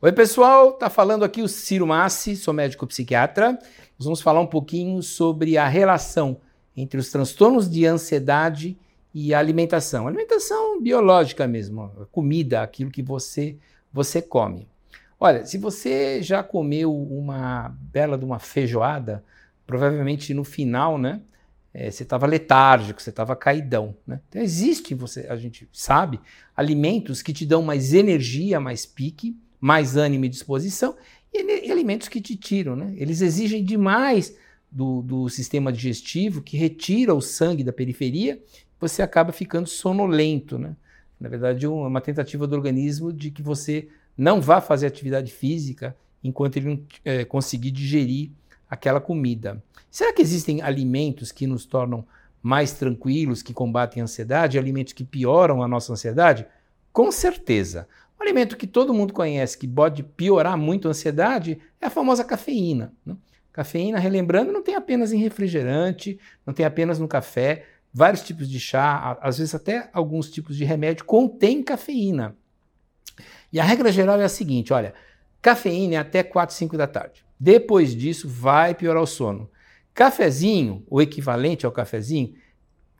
Oi, pessoal, tá falando aqui o Ciro Massi, sou médico psiquiatra. Nós vamos falar um pouquinho sobre a relação entre os transtornos de ansiedade e a alimentação. Alimentação biológica mesmo, comida, aquilo que você você come. Olha, se você já comeu uma bela de uma feijoada, provavelmente no final, né? É, você estava letárgico, você estava caidão. Né? Então existe, você, a gente sabe, alimentos que te dão mais energia, mais pique, mais ânimo e disposição, e, alimentos que te tiram. Né? Eles exigem demais do, do sistema digestivo, que retira o sangue da periferia, você acaba ficando sonolento. Né? Na verdade, é uma tentativa do organismo de que você não vá fazer atividade física enquanto ele não é, conseguir digerir aquela comida. Será que existem alimentos que nos tornam mais tranquilos, que combatem a ansiedade, alimentos que pioram a nossa ansiedade? Com certeza. Um alimento que todo mundo conhece que pode piorar muito a ansiedade é a famosa cafeína. Né? Cafeína, relembrando, não tem apenas em refrigerante, não tem apenas no café. Vários tipos de chá, às vezes até alguns tipos de remédio contêm cafeína. E a regra geral é a seguinte: olha, cafeína é até 4, 5 da tarde. Depois disso, vai piorar o sono. Cafezinho, o equivalente ao cafezinho,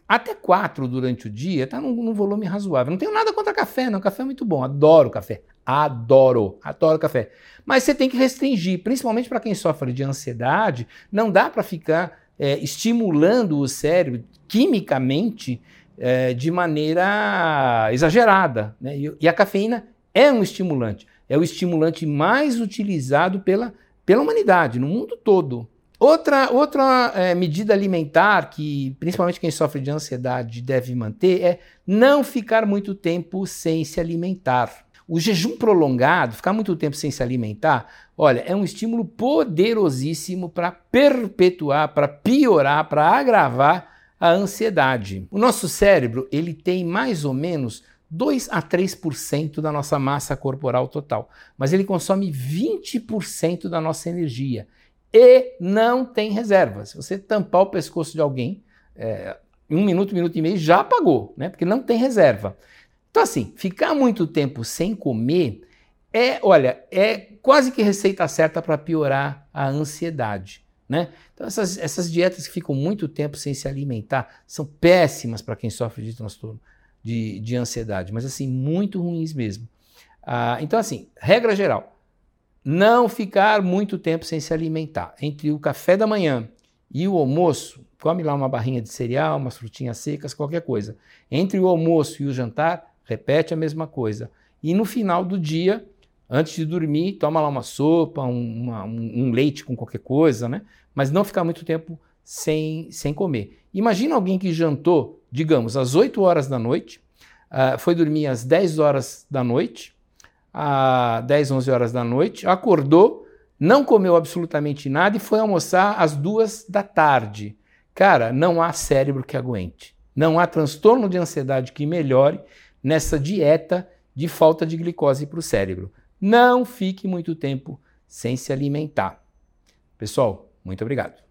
até quatro durante o dia, está num, num, volume razoável. Não tenho nada contra café, não. Café é muito bom, adoro café. Adoro, adoro café. Mas você tem que restringir, principalmente para quem sofre de ansiedade, não dá para ficar é, estimulando o cérebro quimicamente é, de maneira exagerada. Né? E, e a cafeína é um estimulante. É o estimulante mais utilizado pela pela humanidade, no mundo todo. Outra, outra é, medida alimentar que principalmente quem sofre de ansiedade deve manter é não ficar muito tempo sem se alimentar. O jejum prolongado, ficar muito tempo sem se alimentar, olha, é um estímulo poderosíssimo para perpetuar, para piorar, para agravar a ansiedade. O nosso cérebro, ele tem mais ou menos 2 a 3% da nossa massa corporal total, mas ele consome 20% da nossa energia e não tem reserva. Se você tampar o pescoço de alguém, é, um minuto, minuto e meio, já apagou, né? Porque não tem reserva. Então, assim, ficar muito tempo sem comer é, olha, é quase que receita certa para piorar a ansiedade. Né? Então, essas, essas dietas que ficam muito tempo sem se alimentar são péssimas para quem sofre de transtorno de, de ansiedade, mas assim, muito ruins mesmo. Ah, então, assim, regra geral, não ficar muito tempo sem se alimentar. Entre o café da manhã e o almoço, come lá uma barrinha de cereal, umas frutinhas secas, qualquer coisa. Entre o almoço e o jantar, repete a mesma coisa. E no final do dia, antes de dormir, toma lá uma sopa, um, uma, um, um leite com qualquer coisa, né? Mas não ficar muito tempo sem, sem comer. Imagina alguém que jantou, digamos, às 8 horas da noite, uh, foi dormir às 10 horas da noite, às 10, 11 horas da noite, acordou, não comeu absolutamente nada e foi almoçar às 2 da tarde. Cara, não há cérebro que aguente. Não há transtorno de ansiedade que melhore nessa dieta de falta de glicose para o cérebro. Não fique muito tempo sem se alimentar. Pessoal, muito obrigado.